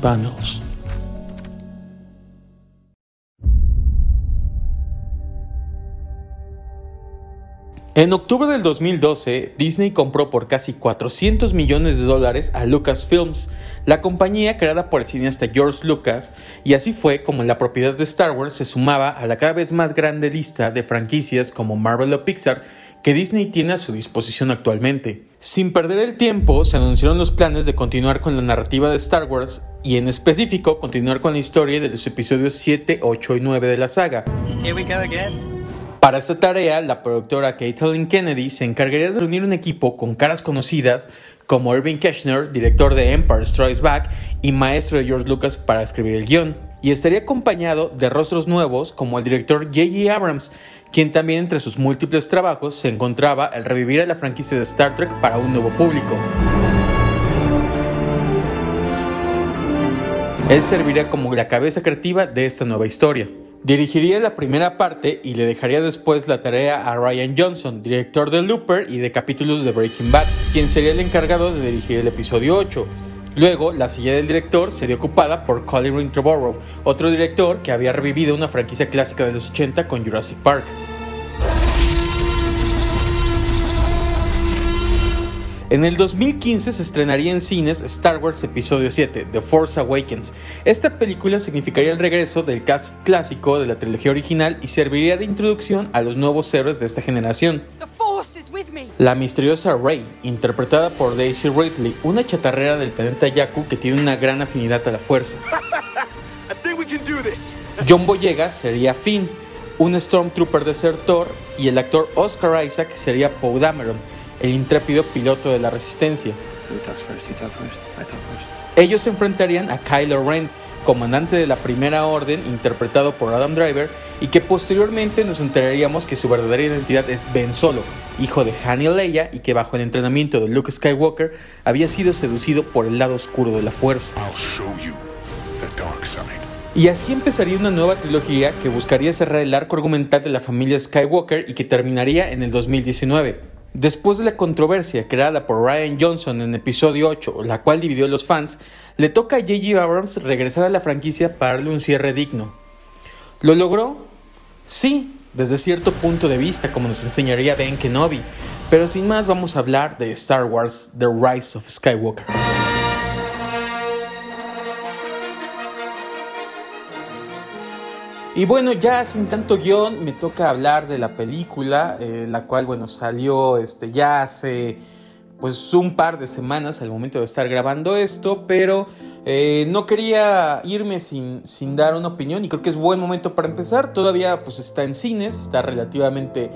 Panels. En octubre del 2012, Disney compró por casi 400 millones de dólares a Lucasfilms, la compañía creada por el cineasta George Lucas, y así fue como la propiedad de Star Wars se sumaba a la cada vez más grande lista de franquicias como Marvel o Pixar que Disney tiene a su disposición actualmente. Sin perder el tiempo, se anunciaron los planes de continuar con la narrativa de Star Wars y en específico continuar con la historia de los episodios 7, 8 y 9 de la saga. Para esta tarea, la productora Kathleen Kennedy se encargaría de reunir un equipo con caras conocidas como Irving Keschner, director de Empire Strikes Back y maestro de George Lucas para escribir el guion, y estaría acompañado de rostros nuevos como el director J.J. Abrams, quien también entre sus múltiples trabajos se encontraba el revivir a la franquicia de Star Trek para un nuevo público. Él serviría como la cabeza creativa de esta nueva historia. Dirigiría la primera parte y le dejaría después la tarea a Ryan Johnson, director de Looper y de capítulos de Breaking Bad, quien sería el encargado de dirigir el episodio 8. Luego, la silla del director sería ocupada por Colin Trevorrow, otro director que había revivido una franquicia clásica de los 80 con Jurassic Park. En el 2015 se estrenaría en cines Star Wars Episodio 7, The Force Awakens. Esta película significaría el regreso del cast clásico de la trilogía original y serviría de introducción a los nuevos héroes de esta generación. La misteriosa Rey, interpretada por Daisy Ridley, una chatarrera del planeta Yaku que tiene una gran afinidad a la fuerza. John Boyega sería Finn, un Stormtrooper desertor, y el actor Oscar Isaac sería Poe Dameron el intrépido piloto de la resistencia. Ellos se enfrentarían a Kylo Ren, comandante de la Primera Orden, interpretado por Adam Driver, y que posteriormente nos enteraríamos que su verdadera identidad es Ben Solo, hijo de Han y Leia, y que bajo el entrenamiento de Luke Skywalker había sido seducido por el lado oscuro de la fuerza. Y así empezaría una nueva trilogía que buscaría cerrar el arco argumental de la familia Skywalker y que terminaría en el 2019. Después de la controversia creada por Ryan Johnson en episodio 8, la cual dividió a los fans, le toca a J.J. Abrams regresar a la franquicia para darle un cierre digno. ¿Lo logró? Sí, desde cierto punto de vista, como nos enseñaría Ben Kenobi, pero sin más vamos a hablar de Star Wars The Rise of Skywalker. Y bueno, ya sin tanto guion, me toca hablar de la película, eh, la cual, bueno, salió este, ya hace pues un par de semanas al momento de estar grabando esto, pero eh, no quería irme sin, sin dar una opinión y creo que es buen momento para empezar. Todavía pues está en cines, está relativamente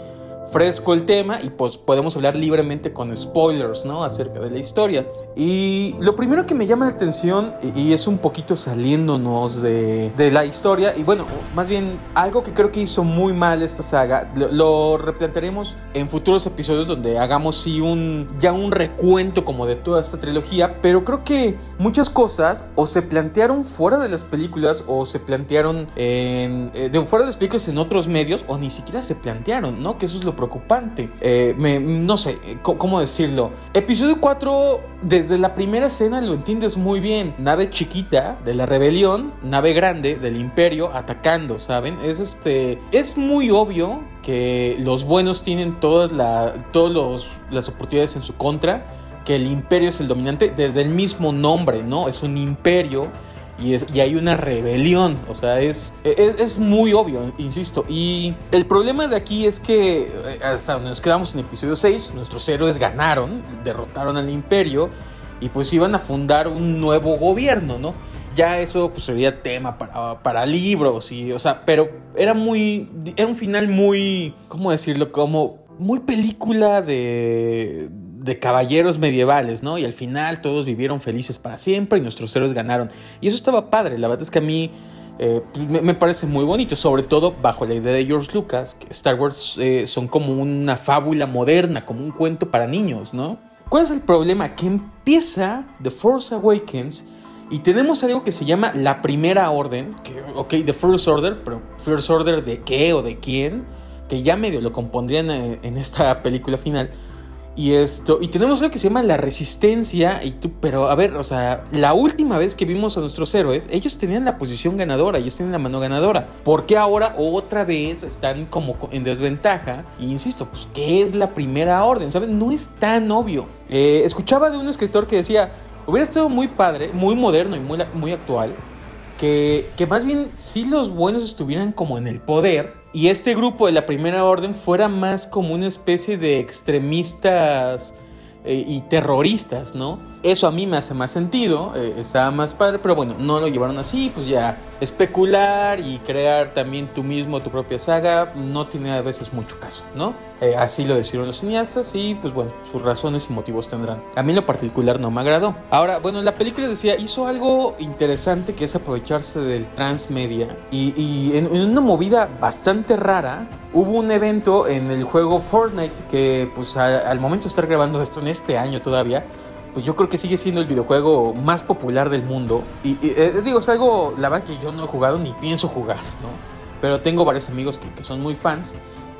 fresco el tema y pues podemos hablar libremente con spoilers, ¿no? Acerca de la historia. Y lo primero que me llama la atención, y es un poquito saliéndonos de, de la historia, y bueno, más bien algo que creo que hizo muy mal esta saga, lo, replantearemos en futuros episodios donde hagamos sí un, ya un recuento como de toda esta trilogía, pero creo que muchas cosas o se plantearon fuera de las películas o se plantearon en, eh, de fuera de las películas en otros medios o ni siquiera se plantearon, ¿no? Que eso es lo preocupante. Eh, me, no sé, ¿cómo decirlo? Episodio 4, desde la primera escena lo entiendes muy bien. Nave chiquita de la rebelión, nave grande del imperio atacando, ¿saben? Es este. Es muy obvio que los buenos tienen todas la, las oportunidades en su contra. Que el imperio es el dominante desde el mismo nombre, ¿no? Es un imperio y, hay una rebelión. O sea, es, es, muy obvio, insisto. Y el problema de aquí es que eh, hasta nos quedamos en episodio 6, nuestros héroes ganaron, derrotaron al imperio y pues iban a fundar un nuevo gobierno, ¿no? Ya eso pues sería tema para, para libros y, o sea, pero era muy, era un final muy, ¿cómo decirlo? Como muy película de de caballeros medievales, ¿no? Y al final todos vivieron felices para siempre y nuestros héroes ganaron. Y eso estaba padre, la verdad es que a mí eh, pues, me, parece muy bonito, sobre todo bajo la idea de George Lucas, que Star Wars eh, son como una fábula moderna, como un cuento para niños, ¿no? ¿Cuál es el problema? Que empieza The Force Awakens y tenemos algo que se llama la primera orden, que, ok, The First Order, pero First Order de qué o de quién, que ya medio lo compondrían eh, en esta película final Y esto, y tenemos algo que se llama la resistencia. Y tú, pero a ver, o sea, la última vez que vimos a nuestros héroes, ellos tenían la posición ganadora, ellos tenían la mano ganadora. ¿Por qué ahora otra vez están como en desventaja? Y insisto, pues, ¿qué es la primera orden? ¿Saben? No es tan obvio. Eh, escuchaba de un escritor que decía, hubiera estado muy padre, muy moderno y muy, muy actual. Que, que más bien si los buenos estuvieran como en el poder y este grupo de la Primera Orden fuera más como una especie de extremistas eh, y terroristas, ¿no? Eso a mí me hace más sentido, eh, estaba más padre, pero bueno, no lo llevaron así, pues ya especular y crear también tú mismo tu propia saga no tiene a veces mucho caso, ¿no? Eh, así lo decidieron los cineastas y pues bueno, sus razones y motivos tendrán. A mí lo particular no me agradó. Ahora, bueno, la película decía, hizo algo interesante que es aprovecharse del transmedia y, en una movida bastante rara, hubo un evento en el juego Fortnite que pues al momento de estar grabando esto en este año todavía, pues yo creo que sigue siendo el videojuego más popular del mundo. Y, eh, digo, es algo, la verdad que yo no he jugado ni pienso jugar, ¿no? Pero tengo varios amigos que, que son muy fans.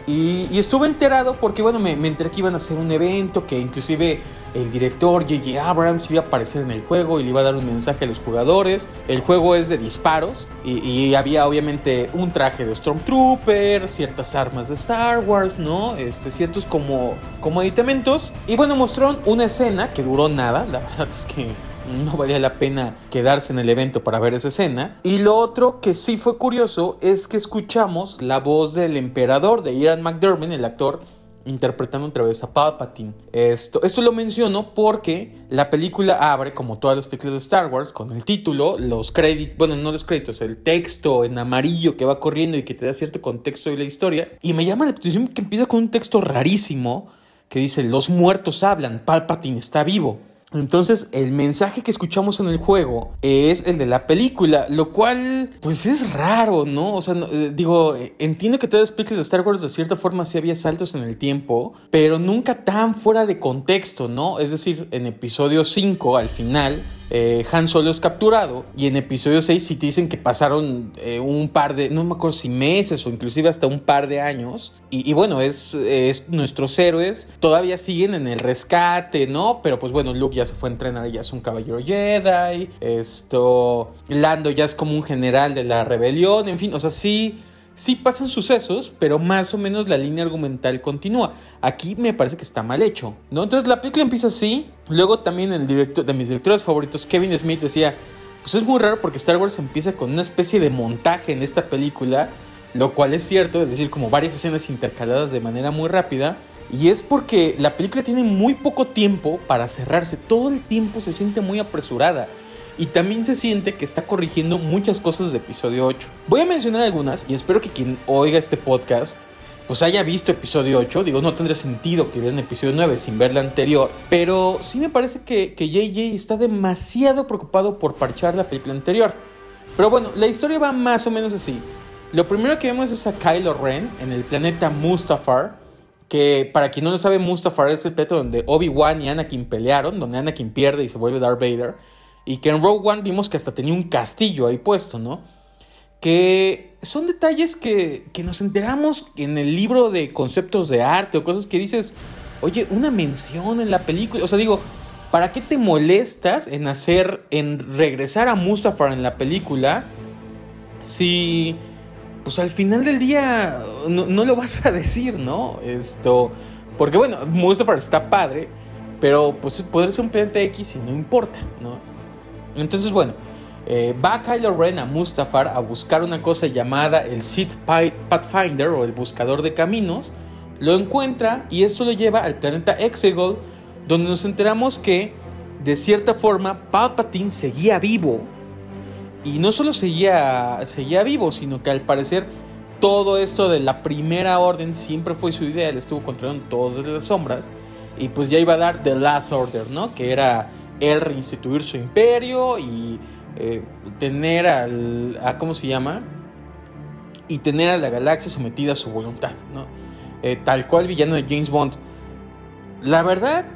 Y, estuve enterado porque, bueno, me, enteré que iban a hacer un evento, que inclusive el director J.J. Abrams iba a aparecer en el juego y le iba a dar un mensaje a los jugadores. El juego es de disparos y, había obviamente un traje de Stormtrooper, ciertas armas de Star Wars, ¿no? Este, ciertos como, como aditamentos. Y bueno, mostraron una escena que duró nada, la verdad es que no valía la pena quedarse en el evento para ver esa escena. Y lo otro que sí fue curioso es que escuchamos la voz del emperador de Ian McDermott, el actor interpretando otra vez a Palpatine. Esto, esto lo menciono porque la película abre, como todas las películas de Star Wars, con el título, los créditos, bueno, no los créditos, el texto en amarillo que va corriendo y que te da cierto contexto de la historia. Y me llama la atención que empieza con un texto rarísimo que dice, los muertos hablan, Palpatine está vivo. Entonces, el mensaje que escuchamos en el juego es el de la película, lo cual, pues es raro, ¿no? O sea, eh, digo, eh, entiendo que todas las películas de Star Wars de cierta forma sí había saltos en el tiempo, pero nunca tan fuera de contexto, ¿no? Es decir, en episodio 5, al final, eh, Han Solo es capturado y en episodio 6 sí te dicen que pasaron eh, un par de, no me acuerdo si meses o inclusive hasta un par de años y, bueno, es, es, nuestros héroes todavía siguen en el rescate, ¿no? Pero pues bueno, Luke ya se fue a entrenar, ya es un caballero Jedi, esto, Lando ya es como un general de la rebelión, en fin, o sea, sí sí pasan sucesos, pero más o menos la línea argumental continúa. Aquí me parece que está mal hecho, ¿no? Entonces la película empieza así. Luego también el director de mis directores favoritos, Kevin Smith, decía, pues es muy raro porque Star Wars empieza con una especie de montaje en esta película, lo cual es cierto, es decir, como varias escenas intercaladas de manera muy rápida. Y es porque la película tiene muy poco tiempo para cerrarse, todo el tiempo se siente muy apresurada y también se siente que está corrigiendo muchas cosas de episodio 8. Voy a mencionar algunas y espero que quien oiga este podcast pues haya visto episodio 8. Digo, no tendría sentido que en episodio 9 sin ver la anterior. Pero sí me parece que, que JJ está demasiado preocupado por parchar la película anterior. Pero bueno, la historia va más o menos así. Lo primero que vemos es a Kylo Ren en el planeta Mustafar. Que para quien no lo sabe, Mustafar es el planeta donde Obi-Wan y Anakin pelearon. Donde Anakin pierde y se vuelve Darth Vader. Y que en Rogue One vimos que hasta tenía un castillo ahí puesto, ¿no? Que son detalles que, que nos enteramos en el libro de conceptos de arte o cosas que dices, oye, una mención en la película. O sea, digo, ¿para qué te molestas en hacer, en regresar a Mustafar en la película si, pues al final del día no, lo vas a decir, ¿no? Esto, porque bueno, Mustafar está padre, pero pues poder ser un planeta X y no importa, ¿no? Entonces, bueno, eh, va Kylo Ren a Mustafar a buscar una cosa llamada el Sith Pathfinder o el buscador de caminos. Lo encuentra y esto lo lleva al planeta Exegol, donde nos enteramos que, de cierta forma, Palpatine seguía vivo. Y no solo seguía, seguía vivo, sino que al parecer todo esto de la primera orden siempre fue su idea. Él estuvo controlando todas las sombras. Y pues ya iba a dar The Last Order, ¿no? Que era él reinstituir su imperio y eh, tener al, a, ¿cómo se llama? Y tener a la galaxia sometida a su voluntad, ¿no? Eh, tal cual villano de James Bond. La verdad,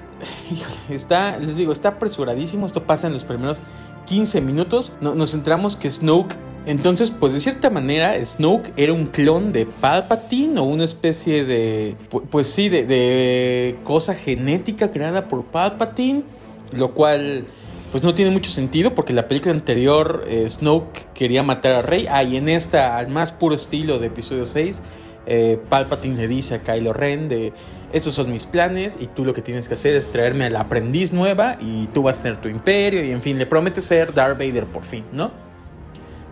está, les digo, está apresuradísimo. Esto pasa en los primeros 15 minutos. nos enteramos que Snoke Entonces, pues de cierta manera, Snoke era un clon de Palpatine o una especie de, pues sí, de, cosa genética creada por Palpatine, lo cual pues no tiene mucho sentido porque la película anterior eh, Snoke quería matar a Rey, ah, y en esta, al más puro estilo de episodio 6, eh, Palpatine le dice a Kylo Ren de, esos son mis planes y tú lo que tienes que hacer es traerme a la aprendiz nueva y tú vas a ser tu imperio y en fin, le promete ser Darth Vader por fin, ¿no?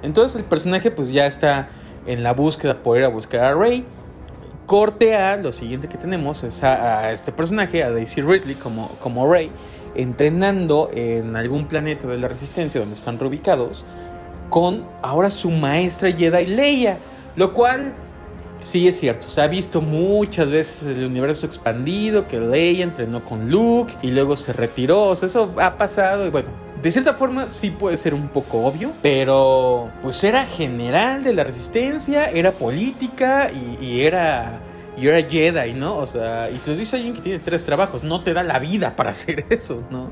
Entonces el personaje pues ya está en la búsqueda por ir a buscar a Rey. Corte a lo siguiente que tenemos es a, este personaje, a Daisy Ridley como, como Rey, entrenando en algún planeta de la Resistencia donde están reubicados con ahora su maestra Jedi Leia, lo cual sí es cierto, se ha visto muchas veces el universo expandido, que Leia entrenó con Luke y luego se retiró, o sea, eso ha pasado y bueno, de cierta forma sí puede ser un poco obvio, pero pues era general de la resistencia, era política y, era y era Jedi, ¿no? O sea, y se les dice alguien que tiene tres trabajos, no te da la vida para hacer eso, ¿no?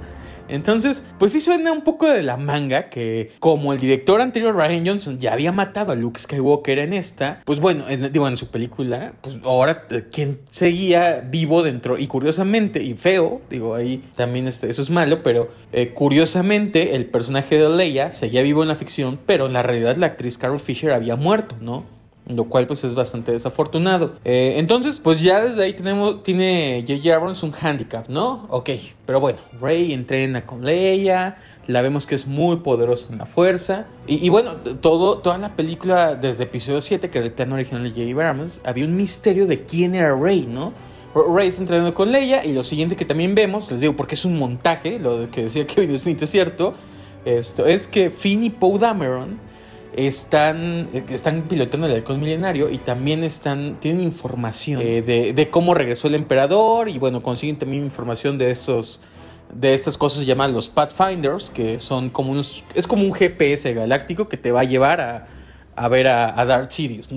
Entonces, pues sí suena un poco de la manga que como el director anterior Ryan Johnson ya había matado a Luke Skywalker en esta, pues bueno, en, digo en su película, pues ahora eh, quien seguía vivo dentro y curiosamente y feo, digo ahí también este, eso es malo, pero eh, curiosamente el personaje de Leia seguía vivo en la ficción, pero en la realidad la actriz Carol Fisher había muerto, ¿no? Lo cual pues es bastante desafortunado. Eh, entonces, pues ya desde ahí tenemos, tiene J.J. Abrams un handicap, ¿no? Ok, pero bueno, Rey entrena con Leia, la vemos que es muy poderosa en la fuerza, y, bueno, todo, toda la película desde episodio 7, que era el plan original de J.J. Abrams, había un misterio de quién era Rey, ¿no? Rey está entrenando con Leia, y lo siguiente que también vemos, les digo porque es un montaje, lo que decía Kevin Smith es cierto, esto es que Finn y Poe Dameron están, están pilotando el halcón milenario y también están, tienen información eh, de, cómo regresó el emperador y bueno, consiguen también información de estos de estas cosas se llaman los Pathfinders, que son como unos, es como un GPS galáctico que te va a llevar a, a ver a, a, Darth Sidious,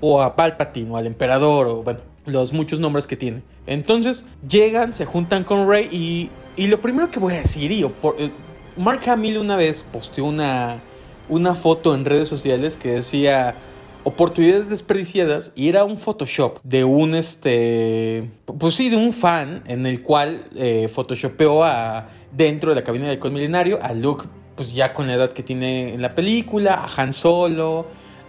o a Palpatine, o al emperador, o bueno, los muchos nombres que tiene. Entonces llegan, se juntan con Rey y, y lo primero que voy a decir, y por, eh, Mark Hamill una vez posteó una, una foto en redes sociales que decía oportunidades desperdiciadas y era un Photoshop de un este pues sí de un fan en el cual eh, photoshopeó a dentro de la cabina del milenario a Luke pues ya con la edad que tiene en la película a Han Solo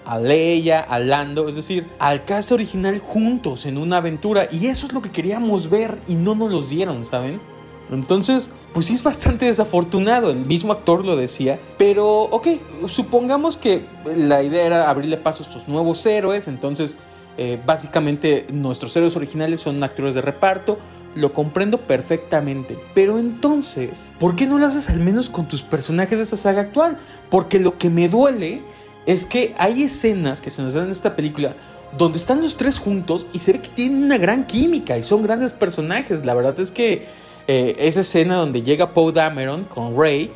a Leia, a Lando, es decir, al cast original juntos en una aventura y eso es lo que queríamos ver y no nos los dieron, ¿saben? Entonces, pues sí es bastante desafortunado, el mismo actor lo decía, pero ok, supongamos que la idea era abrirle paso a estos nuevos héroes, entonces eh, básicamente nuestros héroes originales son actores de reparto, lo comprendo perfectamente, pero entonces, ¿por qué no lo haces al menos con tus personajes de esa saga actual? Porque lo que me duele es que hay escenas que se nos dan en esta película donde están los tres juntos y se ve que tienen una gran química y son grandes personajes, la verdad es que eh, esa escena donde llega Poe Dameron con Rey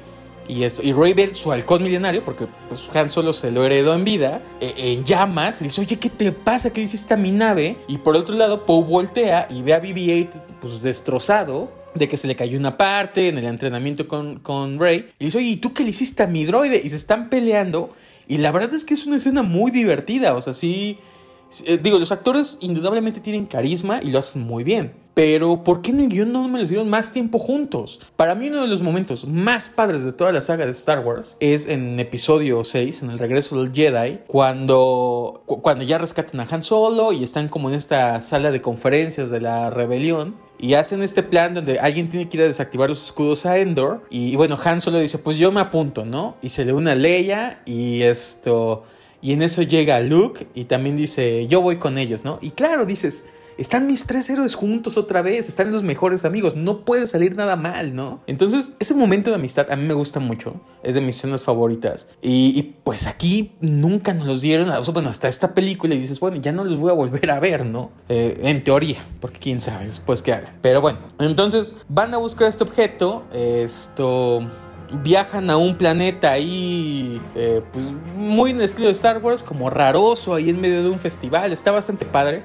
y, y Rey ve su halcón milenario, porque pues, Han Solo se lo heredó en vida, eh, en llamas, y dice, oye, ¿qué te pasa? ¿Qué hiciste a mi nave? Y por otro lado, Poe voltea y ve a BB-8 pues, destrozado, de que se le cayó una parte en el entrenamiento con, con Rey, y dice, oye, ¿y tú qué le hiciste a mi droide? Y se están peleando, y la verdad es que es una escena muy divertida, o sea, sí... Eh, digo, los actores indudablemente tienen carisma y lo hacen muy bien. Pero, ¿por qué en el guion no me les dieron más tiempo juntos? Para mí, uno de los momentos más padres de toda la saga de Star Wars es en episodio 6, en el regreso del Jedi, cuando, cuando ya rescatan a Han Solo y están como en esta sala de conferencias de la rebelión. Y hacen este plan donde alguien tiene que ir a desactivar los escudos a Endor. Y, bueno, Han Solo dice: Pues yo me apunto, ¿no? Y se le une Leia y esto. Y en eso llega Luke y también dice, yo voy con ellos, ¿no? Y claro, dices, están mis tres héroes juntos otra vez, están los mejores amigos, no puede salir nada mal, ¿no? Entonces, ese momento de amistad a mí me gusta mucho, es de mis escenas favoritas. Y, pues aquí nunca nos los dieron, bueno, hasta esta película y dices, bueno, ya no los voy a volver a ver, ¿no? Eh, en teoría, porque quién sabe después qué haga. Pero bueno, entonces van a buscar este objeto, esto viajan a un planeta ahí, eh, pues muy en el estilo de Star Wars, como raroso, ahí en medio de un festival, está bastante padre.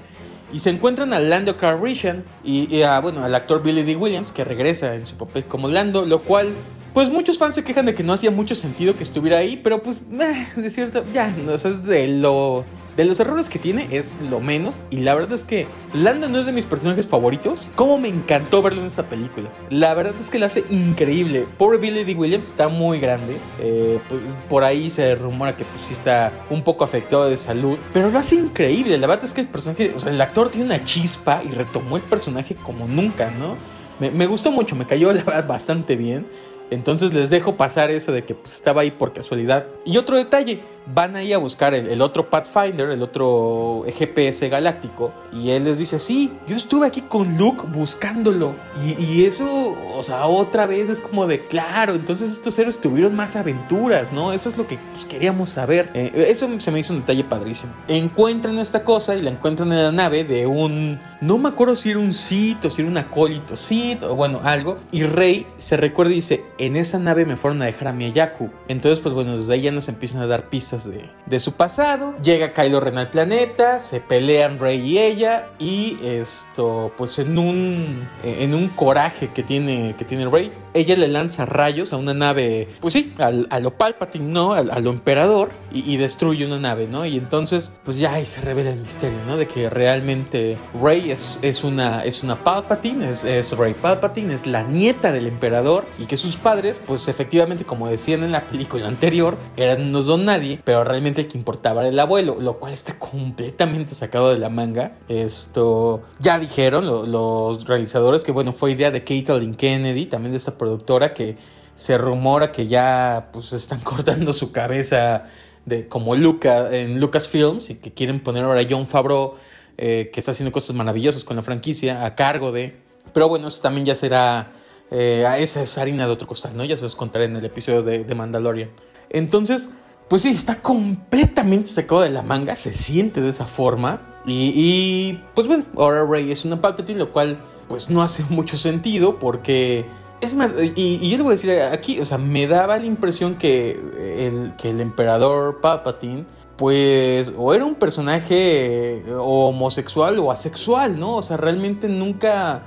Y se encuentran a Lando Calrissian y, a, bueno, al actor Billy D. Williams, que regresa en su papel como Lando, lo cual pues muchos fans se quejan de que no hacía mucho sentido que estuviera ahí, pero pues, eh, de cierto, ya, no, o sea, es de lo de los errores que tiene es lo menos. Y la verdad es que Lando no es de mis personajes favoritos. Como me encantó verlo en esta película. La verdad es que la hace increíble. Pobre Billy D. Williams está muy grande. Eh, pues, por ahí se rumora que pues sí está un poco afectado de salud. Pero lo hace increíble. La verdad es que el personaje, o sea, el actor tiene una chispa y retomó el personaje como nunca, ¿no? Me, gustó mucho, me cayó la verdad bastante bien. Entonces les dejo pasar eso de que pues, estaba ahí por casualidad. Y otro detalle, van ahí a buscar el, otro Pathfinder, el otro GPS galáctico, y él les dice, sí, yo estuve aquí con Luke buscándolo. Y, eso, o sea, otra vez es como de, claro, entonces estos héroes tuvieron más aventuras, ¿no? Eso es lo que pues, queríamos saber. Eh, eso se me hizo un detalle padrísimo. Encuentran esta cosa y la encuentran en la nave de un, no me acuerdo si era un Sith o si era un acólito Sith o bueno, algo. Y Rey se recuerda y dice, en esa nave me fueron a dejar a Miyaku. Entonces, pues bueno, desde ahí ya nos empiezan a dar pistas de, su pasado. Llega Kylo Ren al planeta, se pelean Rey y ella y esto, pues en un, en un coraje que tiene, que tiene Rey, ella le lanza rayos a una nave, pues sí, a lo Palpatine, ¿no? A, lo emperador y, destruye una nave, ¿no? Y entonces, pues ya ahí se revela el misterio, ¿no? De que realmente Rey es, es, una, es una Palpatine, es, es Rey Palpatine, es la nieta del emperador y que sus padres, pues efectivamente, como decían en la película anterior, eran unos don nadie, pero realmente el que importaba era el abuelo, lo cual está completamente sacado de la manga. Esto ya dijeron los realizadores que, bueno, fue idea de Caitlin Kennedy, también de esta productora, que se rumora que ya pues están cortando su cabeza de como Luca en Lucasfilms y que quieren poner ahora a John Favreau eh, que está haciendo cosas maravillosas con la franquicia a cargo de pero bueno eso también ya será eh, esa es harina de otro costal no ya se los contaré en el episodio de, de Mandalorian entonces pues sí, está completamente sacado de la manga, se siente de esa forma. Y, pues bueno, ahora Rey es una Palpatine, lo cual pues no hace mucho sentido porque... Es más, y, yo le voy a decir aquí, o sea, me daba la impresión que el, que el emperador Palpatine, pues, o era un personaje homosexual o asexual, ¿no? O sea, realmente nunca,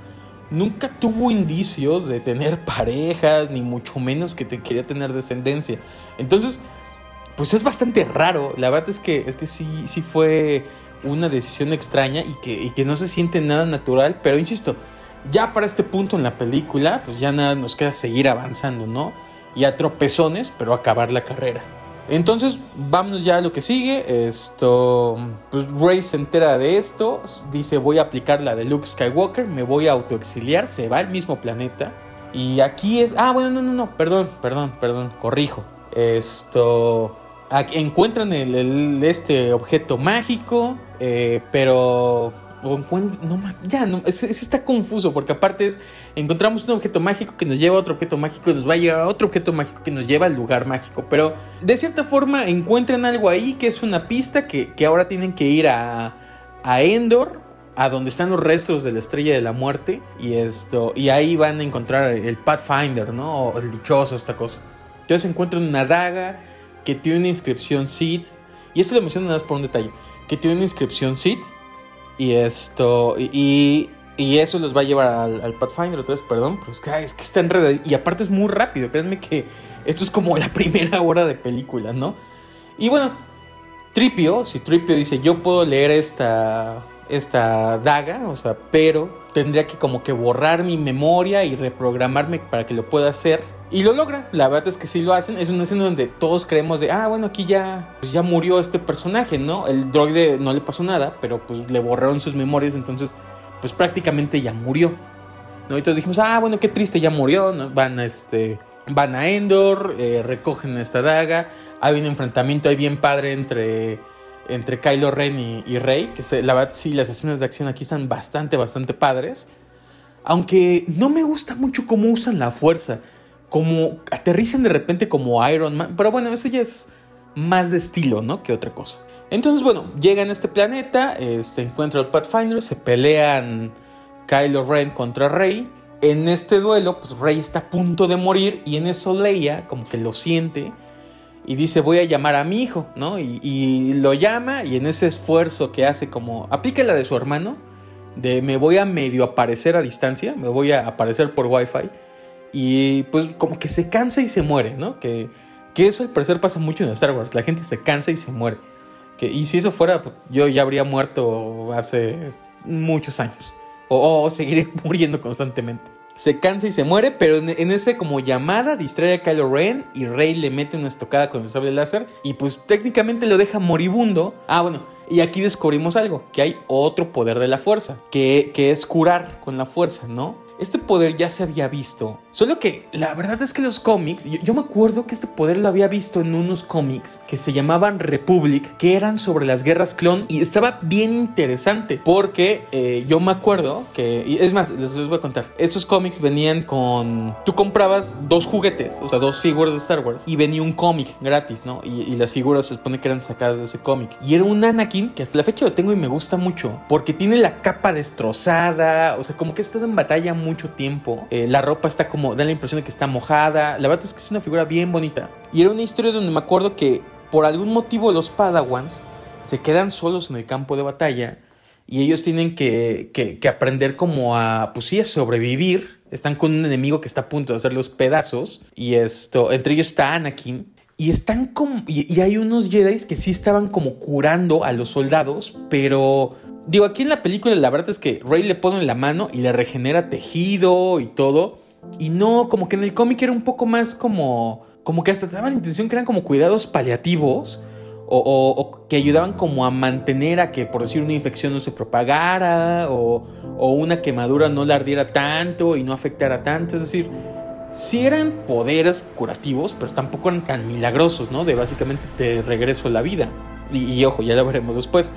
nunca tuvo indicios de tener parejas, ni mucho menos que te quería tener descendencia. Entonces, pues es bastante raro. La verdad es que, es que sí, sí fue una decisión extraña y que, que no se siente nada natural. Pero insisto, ya para este punto en la película, pues ya nada nos queda seguir avanzando, ¿no? Y a tropezones, pero acabar la carrera. Entonces, vámonos ya a lo que sigue. Esto, pues Rey se entera de esto, dice voy a aplicar la de Luke Skywalker, me voy a autoexiliar, se va al mismo planeta. Y aquí es, ah, bueno, no, no, no, perdón, perdón, perdón, corrijo. Esto, encuentran este objeto mágico, eh, pero no, ya no, es, está confuso porque aparte es encontramos un objeto mágico que nos lleva a otro objeto mágico y nos va a llevar a otro objeto mágico que nos lleva al lugar mágico pero de cierta forma encuentran algo ahí que es una pista que, ahora tienen que ir a, a Endor a donde están los restos de la estrella de la muerte y esto y ahí van a encontrar el Pathfinder no o el dichoso esta cosa entonces encuentran una daga que tiene una inscripción Seed. Y esto lo menciono nada más por un detalle. Que tiene una inscripción Seed. Y esto. Y, y, eso los va a llevar al, Pathfinder otra vez, perdón. Pero es que, es que está. Y aparte es muy rápido. Créanme que esto es como la primera hora de película, ¿no? Y bueno, Tripio, si Tripio dice yo puedo leer esta, esta daga, o sea, pero tendría que como que borrar mi memoria y reprogramarme para que lo pueda hacer y lo logra, la verdad es que sí lo hacen. Es una escena donde todos creemos de, ah, bueno, aquí ya, pues ya murió este personaje, ¿no? El droide no le pasó nada, pero pues le borraron sus memorias, entonces, pues prácticamente ya murió. ¿no? Y entonces dijimos, ah, bueno, qué triste, ya murió, ¿no? Van a este. Van a Endor, eh, recogen esta daga. Hay un enfrentamiento ahí bien padre entre, entre Kylo Ren y, Rey. Que la verdad, sí, las escenas de acción aquí están bastante, bastante padres. Aunque no me gusta mucho cómo usan la fuerza como aterrizan de repente como Iron Man, pero bueno, eso ya es más de estilo, ¿no? Que otra cosa. Entonces, bueno, llegan a este planeta, este, encuentran al Pathfinder, se pelean Kylo Ren contra Rey. En este duelo, pues Rey está a punto de morir y en eso Leia como que lo siente y dice voy a llamar a mi hijo, ¿no? Y, y lo llama y en ese esfuerzo que hace como, aplica la de su hermano, de me voy a medio aparecer a distancia, me voy a aparecer por Wi-Fi y pues como que se cansa y se muere, ¿no? Que, que eso al parecer pasa mucho en Star Wars, la gente se cansa y se muere. Que, y si eso fuera, pues, yo ya habría muerto hace muchos años. O, seguiré muriendo constantemente. Se cansa y se muere, pero en, en, ese como llamada distrae a Kylo Ren y Rey le mete una estocada con el sable láser y pues técnicamente lo deja moribundo. Ah, bueno, y aquí descubrimos algo, que hay otro poder de la fuerza, que, que es curar con la fuerza, ¿no? Este poder ya se había visto. Solo que la verdad es que los cómics, yo, me acuerdo que este poder lo había visto en unos cómics que se llamaban Republic, que eran sobre las guerras clon y estaba bien interesante porque eh, yo me acuerdo que, es más, les, voy a contar, esos cómics venían con, tú comprabas dos juguetes, o sea, dos figuras de Star Wars y venía un cómic gratis, ¿no? Y, las figuras se supone que eran sacadas de ese cómic. Y era un Anakin que hasta la fecha lo tengo y me gusta mucho porque tiene la capa destrozada, o sea, como que estado en batalla mucho tiempo. Eh, la ropa está como, da la impresión de que está mojada. La verdad es que es una figura bien bonita. Y era una historia donde me acuerdo que por algún motivo los Padawans se quedan solos en el campo de batalla y ellos tienen que, que, aprender como a, pues sí, a sobrevivir. Están con un enemigo que está a punto de hacer los pedazos y esto, entre ellos está Anakin. Y están como. Y, y, hay unos Jedi que sí estaban como curando a los soldados, pero. Digo, aquí en la película la verdad es que Rey le pone la mano y le regenera tejido y todo. Y no, como que en el cómic era un poco más como. Como que hasta te daba la intención que eran como cuidados paliativos. O, o, que ayudaban como a mantener a que, por decir, una infección no se propagara. O, o una quemadura no la ardiera tanto y no afectara tanto. Es decir, sí eran poderes curativos, pero tampoco eran tan milagrosos, ¿no? De básicamente te regreso a la vida. Y, y ojo, ya lo veremos después.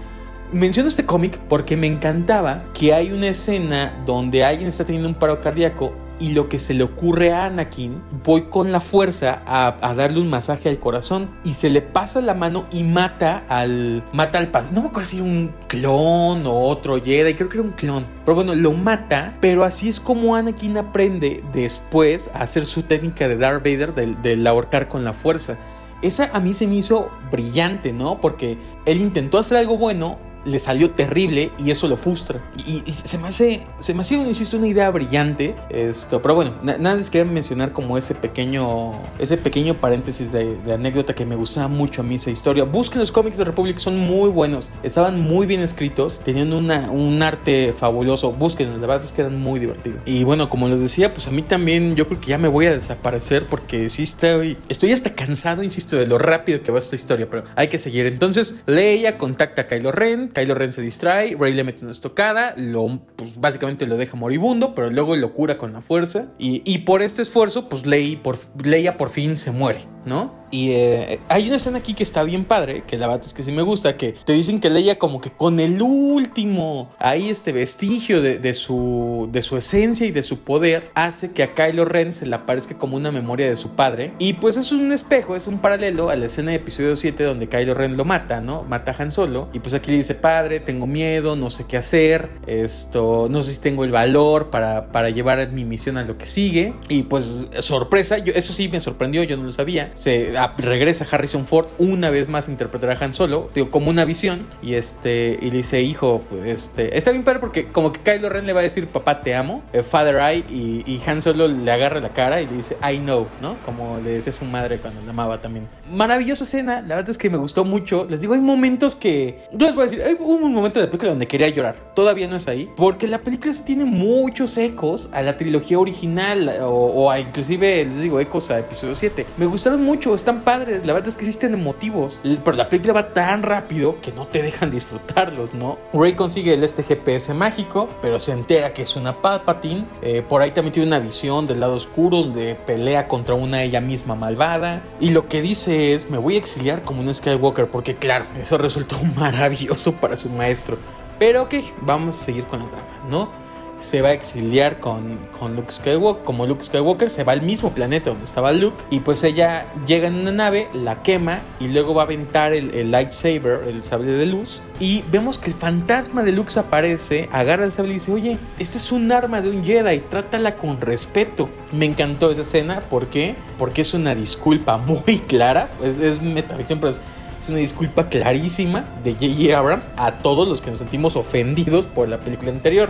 Menciono este cómic porque me encantaba que hay una escena donde alguien está teniendo un paro cardíaco y lo que se le ocurre a Anakin, voy con la fuerza a, darle un masaje al corazón y se le pasa la mano y mata al mata al no me acuerdo si era un clon o otro Jedi, creo que era un clon, pero bueno, lo mata, pero así es como Anakin aprende después a hacer su técnica de Darth Vader del, del ahorcar con la fuerza. Esa a mí se me hizo brillante, ¿no? Porque él intentó hacer algo bueno, le salió terrible y eso lo frustra. Y, se me hace, se me hace, insisto, una idea brillante. Esto, pero bueno, na nada les quería mencionar como ese pequeño, ese pequeño paréntesis de, de, anécdota que me gustaba mucho a mí esa historia. Busquen los cómics de Republic, son muy buenos, estaban muy bien escritos, tenían una, un arte fabuloso. Búsquenlos, la verdad es que eran muy divertidos. Y bueno, como les decía, pues a mí también yo creo que ya me voy a desaparecer porque sí estoy, estoy hasta cansado, insisto, de lo rápido que va esta historia, pero hay que seguir. Entonces, Leia contacta a Kylo Ren, Kylo Ren se distrae, Rey le mete una estocada, lo, pues básicamente lo deja moribundo, pero luego lo cura con la fuerza. Y, por este esfuerzo, pues Leia por, Leia por fin se muere, ¿no? Y eh, hay una escena aquí que está bien padre, que la verdad es que sí me gusta, que te dicen que Leia como que con el último, ahí este vestigio de, de, su, de su esencia y de su poder, hace que a Kylo Ren se le aparezca como una memoria de su padre. Y pues es un espejo, es un paralelo a la escena de episodio 7 donde Kylo Ren lo mata, ¿no? Mata a Han Solo. Y pues aquí le dice, padre, tengo miedo, no sé qué hacer, esto, no sé si tengo el valor para, para llevar mi misión a lo que sigue. Y pues sorpresa, yo, eso sí me sorprendió, yo no lo sabía. Se a, regresa Harrison Ford una vez más a interpretar a Han Solo, digo, como una visión. Y este, y le dice, hijo, pues este, está bien padre porque como que Kylo Ren le va a decir, papá, te amo, eh, Father I, y, y, Han Solo le agarra la cara y le dice, I know, ¿no? Como le decía su madre cuando la amaba también. Maravillosa escena, la verdad es que me gustó mucho. Les digo, hay momentos que, yo les voy a decir, hay un momento de la película donde quería llorar. Todavía no es ahí, porque la película tiene muchos ecos a la trilogía original, o, a inclusive, les digo, ecos a episodio 7. Me gustaron mucho, están padres, la verdad es que existen emotivos, pero la película va tan rápido que no te dejan disfrutarlos, ¿no? Rey consigue el este GPS mágico, pero se entera que es una Palpatine. Eh, por ahí también tiene una visión del lado oscuro donde pelea contra una ella misma malvada. Y lo que dice es, me voy a exiliar como un Skywalker, porque claro, eso resultó maravilloso para su maestro. Pero ok, vamos a seguir con la trama, ¿no? se va a exiliar con, con Luke Skywalker, como Luke Skywalker, se va al mismo planeta donde estaba Luke y pues ella llega en una nave, la quema y luego va a aventar el, lightsaber, el sable de luz y vemos que el fantasma de Luke aparece, agarra el sable y dice, oye, este es un arma de un Jedi, trátala con respeto. Me encantó esa escena, ¿por qué? Porque es una disculpa muy clara, es, es metaficción, pero es es una disculpa clarísima de J.J. Abrams a todos los que nos sentimos ofendidos por la película anterior.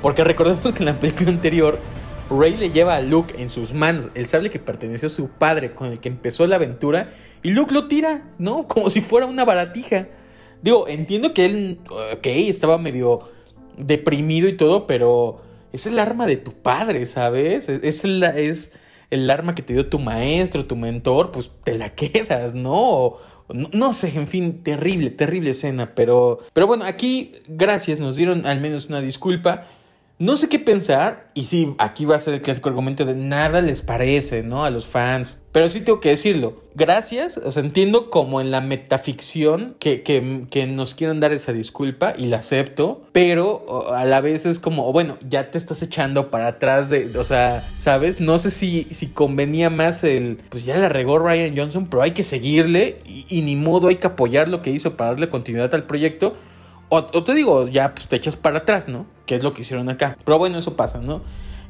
Porque recordemos que en la película anterior Rey le lleva a Luke en sus manos el sable que perteneció a su padre con el que empezó la aventura y Luke lo tira, ¿no? Como si fuera una baratija. Digo, entiendo que él, ok, estaba medio deprimido y todo, pero es el arma de tu padre, ¿sabes? Es, el, es el arma que te dio tu maestro, tu mentor, pues te la quedas, ¿no? No, sé, en fin, terrible, terrible escena, pero, pero bueno, aquí gracias, nos dieron al menos una disculpa no sé qué pensar, y sí, aquí va a ser el clásico argumento de nada les parece, ¿no? A los fans. Pero sí tengo que decirlo. Gracias, o sea, entiendo como en la metaficción que, que, nos quieren dar esa disculpa y la acepto, pero a la vez es como, bueno, ya te estás echando para atrás de, o sea, ¿sabes? No sé si, si convenía más el, pues ya la regó Ryan Johnson, pero hay que seguirle y, y ni modo hay que apoyar lo que hizo para darle continuidad al proyecto. O, te digo, ya pues, te echas para atrás, ¿no? Que es lo que hicieron acá. Pero bueno, eso pasa, ¿no?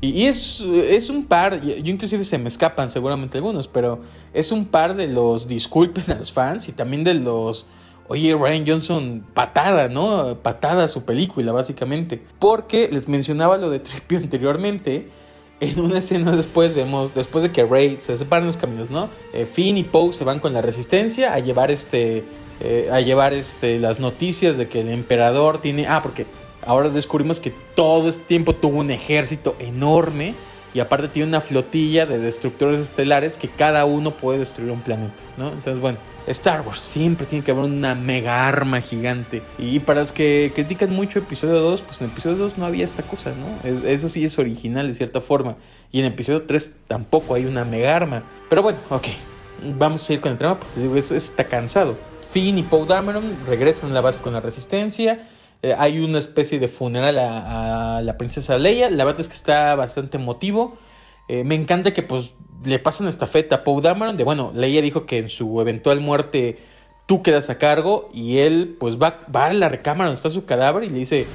Y, es, es, un par, yo inclusive se me escapan seguramente algunos, pero es un par de los disculpen a los fans y también de los, oye, Ryan Johnson, patada, ¿no? Patada a su película, básicamente. Porque les mencionaba lo de Tripio anteriormente. En una escena después vemos, después de que Rey se separan los caminos, ¿no? Eh, Finn y Poe se van con la resistencia a llevar este eh, a llevar este, las noticias de que el emperador tiene... Ah, porque ahora descubrimos que todo este tiempo tuvo un ejército enorme y aparte tiene una flotilla de destructores estelares que cada uno puede destruir un planeta, ¿no? Entonces, bueno, Star Wars siempre tiene que haber una mega arma gigante. Y para los que critican mucho episodio 2, pues en episodio 2 no había esta cosa, ¿no? eso sí es original de cierta forma. Y en episodio 3 tampoco hay una mega arma. Pero bueno, ok. Vamos a ir con el tema porque digo, está cansado. Finn y Poe Dameron regresan a la base con la resistencia. Eh, hay una especie de funeral a, la princesa Leia. La verdad es que está bastante emotivo. Eh, me encanta que pues le pasan estafeta a Poe Dameron. De bueno, Leia dijo que en su eventual muerte tú quedas a cargo. Y él pues va, va a la recámara donde está su cadáver y le dice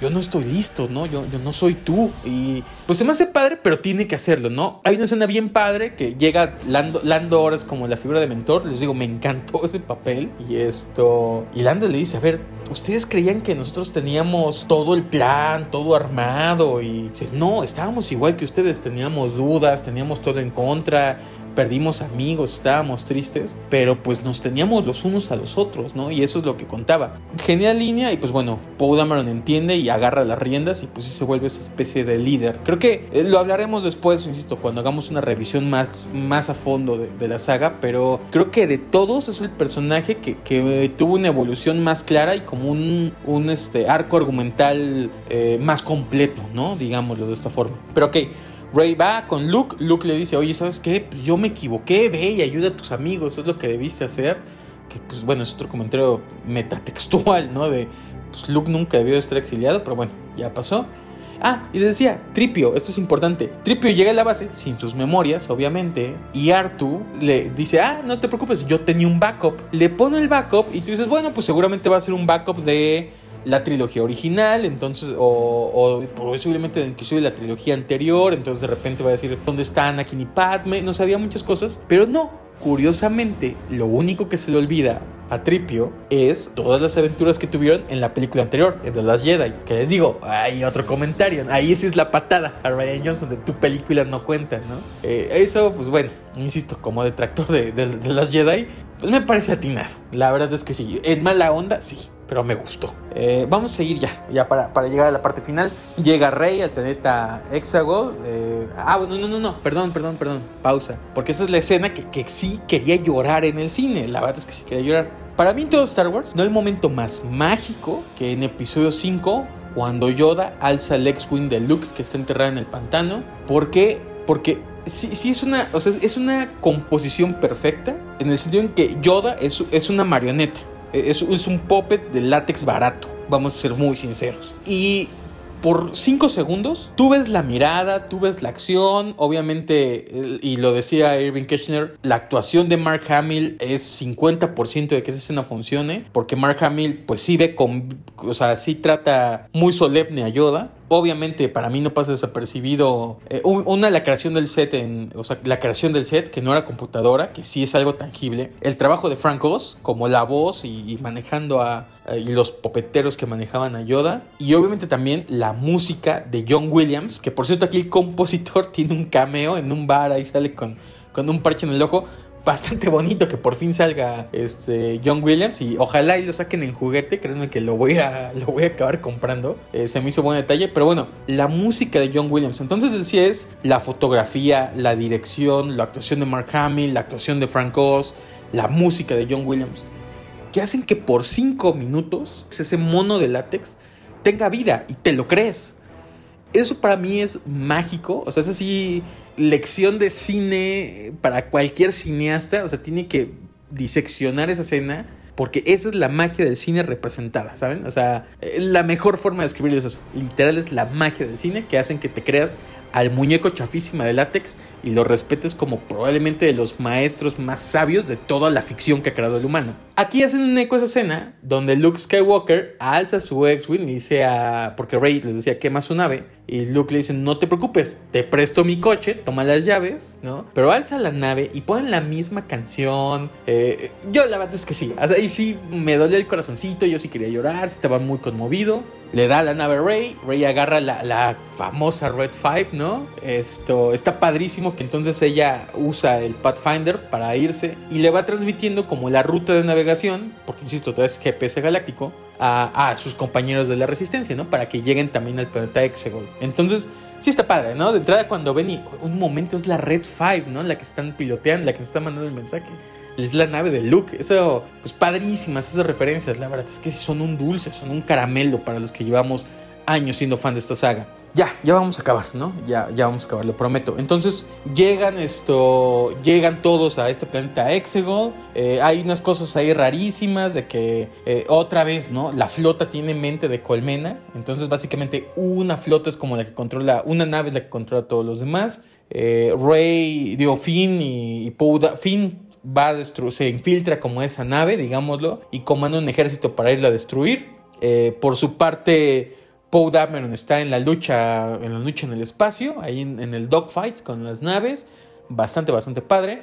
yo no estoy listo, ¿no? Yo, yo no soy tú. Y pues se me hace padre, pero tiene que hacerlo, ¿no? Hay una escena bien padre que llega Lando, Lando Horas como la figura de mentor. Les digo, me encantó ese papel. Y esto. Y Lando le dice: A ver, ustedes creían que nosotros teníamos todo el plan, todo armado. Y dice: No, estábamos igual que ustedes. Teníamos dudas, teníamos todo en contra perdimos amigos, estábamos tristes, pero pues nos teníamos los unos a los otros, ¿no? Y eso es lo que contaba. Genial línea y pues bueno, Paul Dameron entiende y agarra las riendas y pues se vuelve esa especie de líder. Creo que eh, lo hablaremos después, insisto, cuando hagamos una revisión más, más a fondo de, la saga, pero creo que de todos es el personaje que, que tuvo una evolución más clara y como un, un este, arco argumental eh, más completo, ¿no? Digámoslo de esta forma. Pero ok. Rey va con Luke, Luke le dice, oye, ¿sabes qué? Pues yo me equivoqué, ve y ayuda a tus amigos, es lo que debiste hacer. Que pues bueno, es otro comentario metatextual, ¿no? De, pues Luke nunca debió estar exiliado, pero bueno, ya pasó. Ah, y decía, Tripio, esto es importante. Tripio llega a la base sin sus memorias, obviamente, y Artu le dice, ah, no te preocupes, yo tenía un backup. Le pone el backup y tú dices, bueno, pues seguramente va a ser un backup de la trilogía original, entonces, o, posiblemente inclusive la trilogía anterior, entonces de repente va a decir dónde está Anakin y Padme, no sabía muchas cosas, pero no, curiosamente, lo único que se le olvida a Tripio es todas las aventuras que tuvieron en la película anterior, en The Last Jedi. Que les digo, hay otro comentario. Ahí sí es la patada a Ryan Johnson de tu película no cuenta, ¿no? Eh, eso, pues bueno, insisto, como detractor de, de, de Last Jedi, pues me parece atinado. La verdad es que sí. En mala onda, sí pero me gustó. Eh, vamos a seguir ya, ya para, para, llegar a la parte final. Llega Rey al planeta Hexagol. Eh, ah, bueno, no, no, no, perdón, perdón, perdón, pausa. Porque esa es la escena que, que sí quería llorar en el cine. La verdad es que sí quería llorar. Para mí en todo Star Wars no hay momento más mágico que en episodio 5 cuando Yoda alza el X-Wing de Luke que está enterrado en el pantano. ¿Por qué? Porque sí, sí es una, o sea, es una composición perfecta en el sentido en que Yoda es, es una marioneta. Es, es un puppet de látex barato, vamos a ser muy sinceros. Y por 5 segundos, tú ves la mirada, tú ves la acción, obviamente, y lo decía Irving Kirchner, la actuación de Mark Hamill es 50% de que esa escena funcione, porque Mark Hamill pues sí ve con, o sea, sí trata muy solemne a Yoda, Obviamente para mí no pasa desapercibido eh, una la creación del set en, o sea, la creación del set que no era computadora, que sí es algo tangible. El trabajo de Frank Oz como la voz y, manejando a, y los popeteros que manejaban a Yoda. Y obviamente también la música de John Williams, que por cierto aquí el compositor tiene un cameo en un bar, ahí sale con, con un parche en el ojo bastante bonito que por fin salga este John Williams y ojalá y lo saquen en juguete, créanme que lo voy a, lo voy a acabar comprando. Eh, se me hizo buen detalle, pero bueno, la música de John Williams. Entonces decía es la fotografía, la dirección, la actuación de Mark Hamill, la actuación de Frank Oz, la música de John Williams, que hacen que por cinco minutos ese mono de látex tenga vida y te lo crees. Eso para mí es mágico, o sea, es así lección de cine para cualquier cineasta, o sea, tiene que diseccionar esa escena porque esa es la magia del cine representada, ¿saben? O sea, la mejor forma de escribirlo es eso. Literal es la magia del cine que hacen que te creas al muñeco chafísima de látex y lo respetes como probablemente de los maestros más sabios de toda la ficción que ha creado el humano. Aquí hacen un eco esa escena donde Luke Skywalker alza su X-Wing y dice a... porque Rey les decía quema su nave y Luke le dice no te preocupes, te presto mi coche, toma las llaves, ¿no? Pero alza la nave y ponen la misma canción. Eh, yo la verdad es que sí, ahí sí me dolía el corazoncito, yo sí quería llorar, estaba muy conmovido. Le da la nave a Rey, Rey agarra la, la famosa Red 5, ¿no? Esto está padrísimo que entonces ella usa el Pathfinder para irse y le va transmitiendo como la ruta de navegación, porque insisto, es GPS galáctico, a, sus compañeros de la resistencia, ¿no? Para que lleguen también al planeta Exegol. Entonces, sí está padre, ¿no? De entrada cuando ven y un momento es la Red 5, ¿no? La que están piloteando, la que nos está mandando el mensaje. Es la nave de Luke. Eso, pues padrísimas esas referencias. La verdad es que son un dulce, son un caramelo para los que llevamos años siendo fan de esta saga ya, ya vamos a acabar, ¿no? Ya, ya vamos a acabar, lo prometo. Entonces llegan esto, llegan todos a este planeta Exegol. Eh, hay unas cosas ahí rarísimas de que eh, otra vez, ¿no? La flota tiene mente de colmena. Entonces básicamente una flota es como la que controla, una nave es la que controla a todos los demás. Eh, Rey, digo, Finn y, y Finn va a destruir, se infiltra como esa nave, digámoslo, y comanda un ejército para irla a destruir. por su parte, Poe Dameron está en la lucha, en la lucha en el espacio, ahí en, el dogfights con las naves, bastante, bastante padre.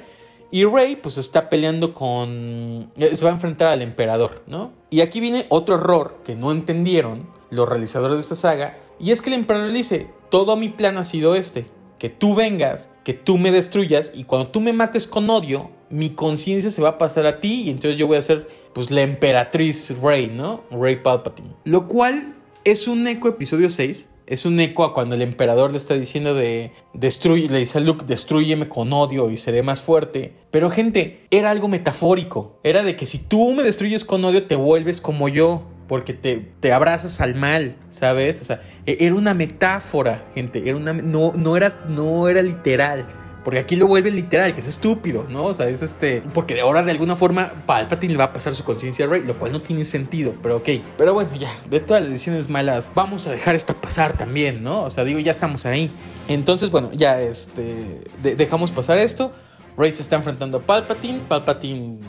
Y Rey, pues está peleando con. Se va a enfrentar al emperador, ¿no? Y aquí viene otro error que no entendieron los realizadores de esta saga. Y es que el emperador le dice: Todo mi plan ha sido este: que tú vengas, que tú me destruyas, y cuando tú me mates con odio, mi conciencia se va a pasar a ti, y entonces yo voy a ser, pues, la emperatriz Rey, ¿no? Rey Palpatine. Lo cual es un eco episodio 6. Es un eco a cuando el emperador le está diciendo de destruye, le dice a Luke, destruyeme con odio y seré más fuerte. Pero gente, era algo metafórico. Era de que si tú me destruyes con odio, te vuelves como yo. Porque te, te abrazas al mal, ¿sabes? O sea, e, era una metáfora, gente. Era una, no, no, era, no era literal. Porque aquí lo vuelve literal, que es estúpido, ¿no? O sea, es este. Porque ahora de alguna forma Palpatine le va a pasar su conciencia a Rey, lo cual no tiene sentido, pero ok. Pero bueno, ya, de todas las decisiones malas, vamos a dejar esto pasar también, ¿no? O sea, digo, ya estamos ahí. Entonces, bueno, ya este. dejamos pasar esto. Rey se está enfrentando a Palpatine. Palpatine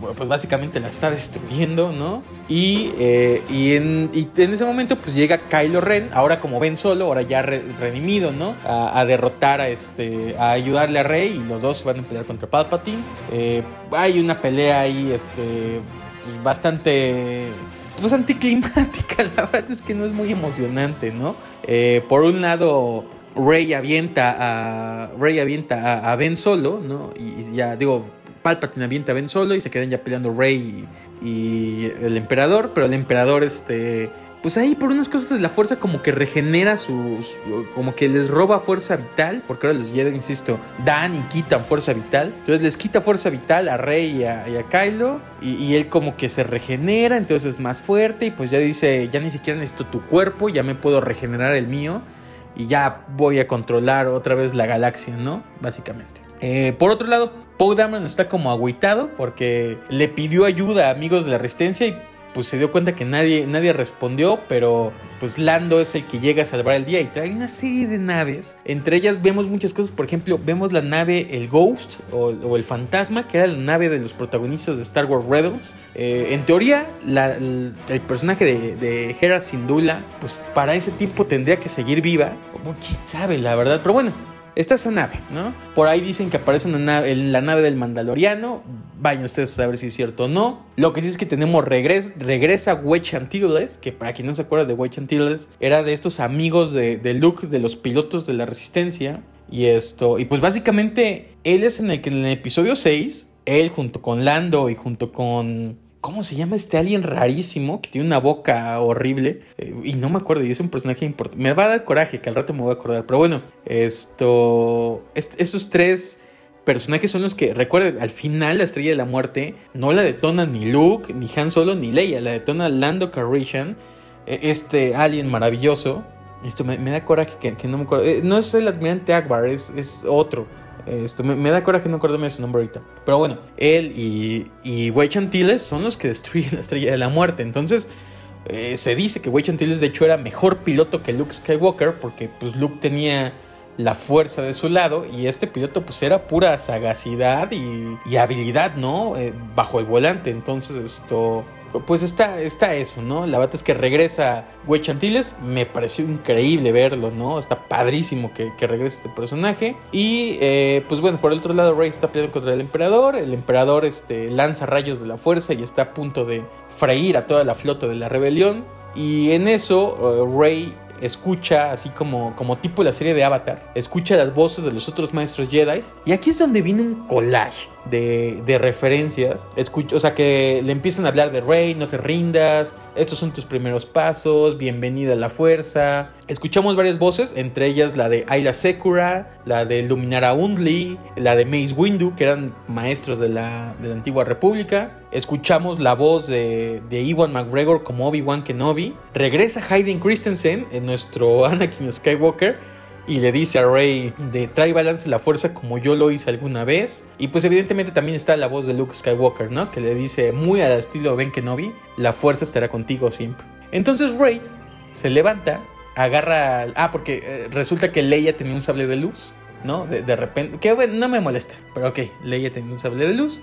pues básicamente la está destruyendo, ¿no? Y, eh, y, en, ese momento pues llega Kylo Ren, ahora como ven solo, ahora ya redimido, ¿no? A, derrotar a este, a ayudarle a Rey y los dos van a pelear contra Palpatine. Eh, hay una pelea ahí, este, bastante pues anticlimática, la verdad es que no es muy emocionante, ¿no? Eh, por un lado, Rey avienta a Rey avienta a Ben Solo, ¿no? Y, ya digo, Palpatine avienta a Ben Solo y se quedan ya peleando Rey y, el emperador, pero el emperador este pues ahí por unas cosas de la fuerza como que regenera sus como que les roba fuerza vital, porque ahora los Jedi, insisto, dan y quitan fuerza vital. Entonces les quita fuerza vital a Rey y a, Kylo y, él como que se regenera, entonces es más fuerte y pues ya dice, ya ni siquiera necesito tu cuerpo, ya me puedo regenerar el mío y ya voy a controlar otra vez la galaxia, ¿no? Básicamente. Eh, por otro lado, Poe Dameron está como agüitado porque le pidió ayuda a amigos de la resistencia y pues se dio cuenta que nadie, nadie respondió, pero pues Lando es el que llega a salvar el día y trae una serie de naves. Entre ellas vemos muchas cosas, por ejemplo, vemos la nave el Ghost o, el Fantasma, que era la nave de los protagonistas de Star Wars Rebels. Eh, en teoría, el, personaje de, de Hera Syndulla, pues para ese tiempo tendría que seguir viva. quién sabe, la verdad, pero bueno, está esa nave, ¿no? Por ahí dicen que aparece en la nave del Mandaloriano. Vayan ustedes a saber si es cierto o no. Lo que sí es que tenemos regres, regresa Wedge Antilles, que para quien no se acuerda de Wedge Antilles, era de estos amigos de, de Luke, de los pilotos de la Resistencia. Y esto, y pues básicamente él es en el que en el episodio 6, él junto con Lando y junto con ¿Cómo se llama este alien rarísimo que tiene una boca horrible? Eh, y no me acuerdo, y es un personaje importante. Me va a dar coraje, que al rato me voy a acordar. Pero bueno, esto. esos tres personajes son los que, recuerden, al final la estrella de la muerte no la detona ni Luke, ni Han Solo, ni Leia. La detona Lando Calrissian, e, este alien maravilloso. Esto me, da coraje que, no me acuerdo. Eh, no es el admirante Akbar, es, es otro. Esto me, da coraje no acordarme de su nombre ahorita. Pero bueno, él y, y Wei Chantiles son los que destruyen la estrella de la muerte. Entonces, eh, se dice que Wei Chantiles de hecho era mejor piloto que Luke Skywalker porque pues Luke tenía la fuerza de su lado y este piloto pues era pura sagacidad y, habilidad, ¿no? Eh, bajo el volante. Entonces esto pues está, está eso, ¿no? La verdad es que regresa Güey Chantiles, me pareció increíble verlo, ¿no? Está padrísimo que, regrese este personaje. Y eh, pues bueno, por el otro lado, Rey está peleando contra el emperador. El emperador este, lanza rayos de la fuerza y está a punto de freír a toda la flota de la rebelión. Y en eso, uh, Rey escucha, así como, como tipo la serie de Avatar, escucha las voces de los otros maestros Jedi. Y aquí es donde viene un collage de, referencias. Escucha, o sea, que le empiezan a hablar de Rey, no te rindas, estos son tus primeros pasos, bienvenida a la fuerza. Escuchamos varias voces, entre ellas la de Ayla Sekura, la de Luminara Undley, la de Mace Windu, que eran maestros de la, de la antigua república. Escuchamos la voz de, de Iwan McGregor como Obi-Wan Kenobi. Regresa Hayden Christensen, en nuestro Anakin Skywalker y le dice a Rey de trae balance la fuerza como yo lo hice alguna vez. Y pues evidentemente también está la voz de Luke Skywalker, ¿no? Que le dice muy al estilo Ben Kenobi, la fuerza estará contigo siempre. Entonces Rey se levanta, agarra... Ah, porque eh, resulta que Leia tenía un sable de luz, ¿no? De, repente... Que bueno, no me molesta, pero ok, Leia tenía un sable de luz.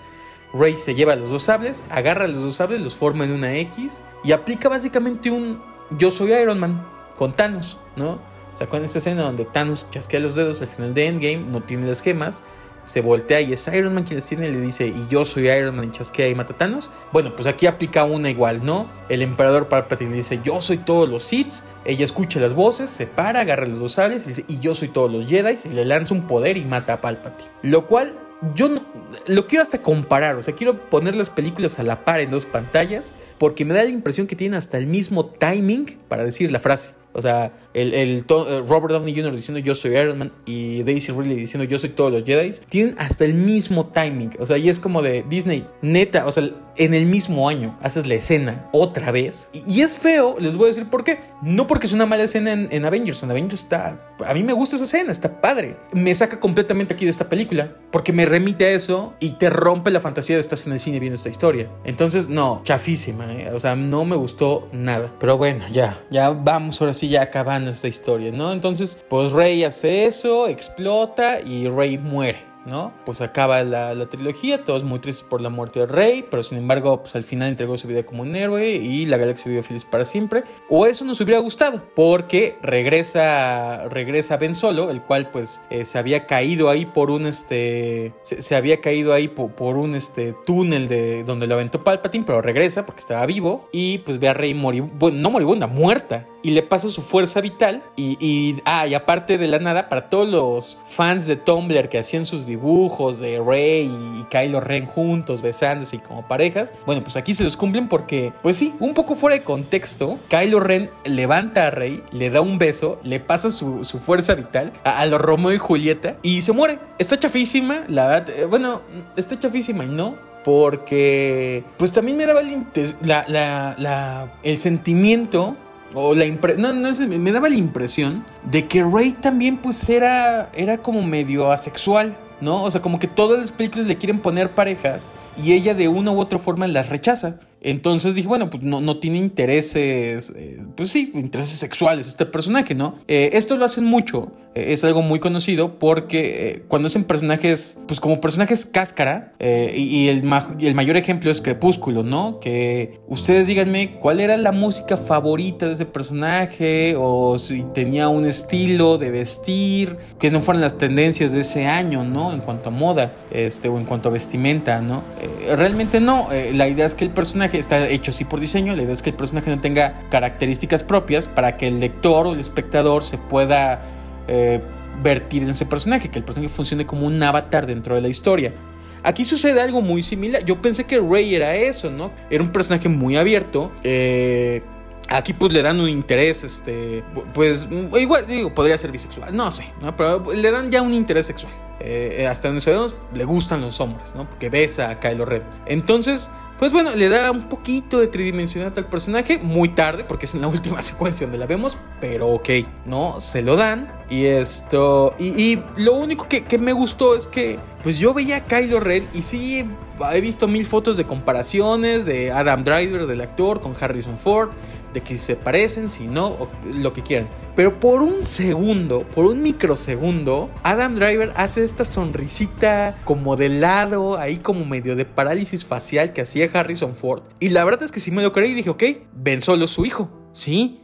Rey se lleva los dos sables, agarra los dos sables, los forma en una X y aplica básicamente un yo soy Iron Man con Thanos, ¿no? Sacó en esa escena donde Thanos chasquea los dedos al final de Endgame, no tiene las gemas, se voltea y es Iron Man quien las tiene y le dice, y yo soy Iron Man y chasquea y mata a Thanos. Bueno, pues aquí aplica una igual, ¿no? El emperador Palpatine le dice, yo soy todos los Sith, ella escucha las voces, se para, agarra los dos sables y dice, y yo soy todos los Jedi, y le lanza un poder y mata a Palpatine. Lo cual yo no, lo quiero hasta comparar, o sea, quiero poner las películas a la par en dos pantallas, porque me da la impresión que tienen hasta el mismo timing para decir la frase. O sea, el, el, Robert Downey Jr. diciendo yo soy Iron Man y Daisy Ridley diciendo yo soy todos los Jedi, tienen hasta el mismo timing. O sea, y es como de Disney, neta, o sea, en el mismo año haces la escena otra vez. Y, es feo, les voy a decir por qué. No porque es una mala escena en, en, Avengers. En Avengers está. A mí me gusta esa escena, está padre. Me saca completamente aquí de esta película porque me remite a eso y te rompe la fantasía de estar en el cine viendo esta historia. Entonces, no, chafísima. ¿eh? O sea, no me gustó nada. Pero bueno, ya, ya vamos ahora sí, ya acabando esta historia, ¿no? Entonces, pues Rey hace eso, explota y Rey muere. ¿No? Pues acaba la, trilogía, todos muy tristes por la muerte del rey, pero sin embargo, pues al final entregó su vida como un héroe y la galaxia vivió feliz para siempre. O eso nos hubiera gustado, porque regresa, regresa Ben Solo, el cual pues eh, se había caído ahí por un este, se, había caído ahí por, un este túnel de donde lo aventó Palpatine, pero regresa porque estaba vivo y pues ve a Rey no moribunda, muerta y le pasa su fuerza vital. Y, y, ah, y aparte de la nada, para todos los fans de Tumblr que hacían sus dibujos de Rey y Kylo Ren juntos, besándose y como parejas, bueno, pues aquí se los cumplen porque, pues sí, un poco fuera de contexto, Kylo Ren levanta a Rey, le da un beso, le pasa su, fuerza vital a, los Romeo y Julieta y se muere. Está chafísima, la verdad, eh, bueno, está chafísima y no, porque pues también me daba el, la, el sentimiento o la no, no, me daba la impresión de que Rey también pues era, era como medio asexual, ¿no? O sea, como que todas las películas le quieren poner parejas y ella de una u otra forma las rechaza. Entonces dije, bueno, pues no, no tiene intereses, eh, pues sí, intereses sexuales este personaje, ¿no? Eh, esto lo hacen mucho, eh, es algo muy conocido porque cuando hacen personajes, pues como personajes cáscara, y, el, y, el, mayor ejemplo es Crepúsculo, ¿no? Que ustedes díganme cuál era la música favorita de ese personaje o si tenía un estilo de vestir, que no fueran las tendencias de ese año, ¿no? En cuanto a moda, este, o en cuanto a vestimenta, ¿no? realmente no, la idea es que el personaje está hecho así por diseño. La idea es que el personaje no tenga características propias para que el lector o el espectador se pueda eh, vertir en ese personaje, que el personaje funcione como un avatar dentro de la historia. Aquí sucede algo muy similar. Yo pensé que Rey era eso, ¿no? Era un personaje muy abierto. Eh, Aquí pues le dan un interés, este, pues igual digo, podría ser bisexual, no sé, pero le dan ya un interés sexual. Eh, hasta donde sabemos, le gustan los hombres, ¿no? Porque besa a Kylo Ren. Entonces, pues bueno, le da un poquito de tridimensionalidad al personaje, muy tarde, porque es en la última secuencia donde la vemos, pero ok, ¿no? Se lo dan. Y esto. Y, lo único que, que, me gustó es que. Pues yo veía a Kylo Ren y sí he visto mil fotos de comparaciones de Adam Driver, del actor, con Harrison Ford de que se parecen, si no, lo que quieran. Pero por un segundo, por un microsegundo, Adam Driver hace esta sonrisita como de lado, ahí como medio de parálisis facial que hacía Harrison Ford. Y la verdad es que sí me lo creí y dije, ok, Ben Solo su hijo. Sí,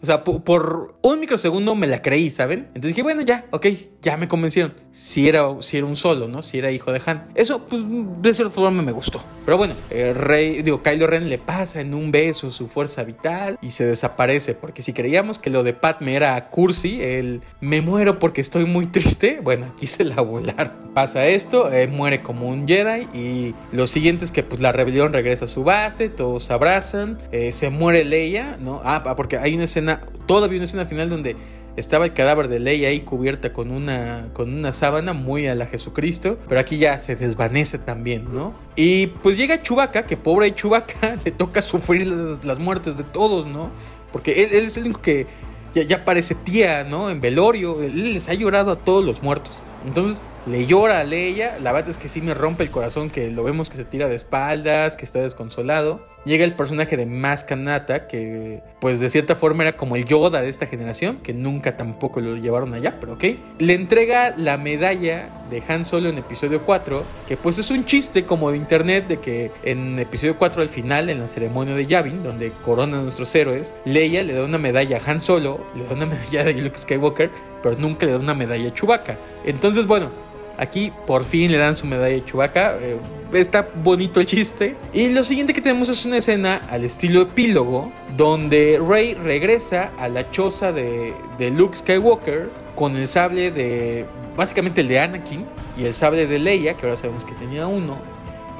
o sea, por, un microsegundo me la creí, ¿saben? Entonces dije, bueno, ya, ok, ya me convencieron. Si era, si era un solo, ¿no? Si era hijo de Han. Eso, pues, de cierta forma me gustó. Pero bueno, el rey, digo, Kylo Ren le pasa en un beso su fuerza vital y se desaparece. Porque si creíamos que lo de Padme era cursi, el me muero porque estoy muy triste, bueno, aquí se la volaron. Pasa esto, eh, muere como un Jedi y lo siguiente es que, pues, la rebelión regresa a su base, todos se abrazan, eh, se muere Leia, ¿no? Ah, porque hay una escena todavía una escena final donde estaba el cadáver de Leia ahí cubierta con una, con una sábana muy a la Jesucristo, pero aquí ya se desvanece también, ¿no? Y pues llega Chubaca, que pobre Chubaca le toca sufrir las, muertes de todos, ¿no? Porque él, es el único que ya, ya, parece tía, ¿no? En velorio, él les ha llorado a todos los muertos. Entonces le llora a Leia, la verdad es que sí me rompe el corazón que lo vemos que se tira de espaldas, que está desconsolado. Llega el personaje de Maskanata, que pues de cierta forma era como el Yoda de esta generación, que nunca tampoco lo llevaron allá, pero ok. Le entrega la medalla de Han Solo en episodio 4, que pues es un chiste como de internet de que en episodio 4 al final, en la ceremonia de Yavin, donde corona a nuestros héroes, Leia le da una medalla a Han Solo, le da una medalla a Luke Skywalker, pero nunca le da una medalla a Chewbacca. Entonces, bueno, aquí por fin le dan su medalla a Chewbacca. Eh, está bonito el chiste. Y lo siguiente que tenemos es una escena al estilo epílogo, donde Rey regresa a la choza de, de Luke Skywalker con el sable de, básicamente el de Anakin, y el sable de Leia, que ahora sabemos que tenía uno,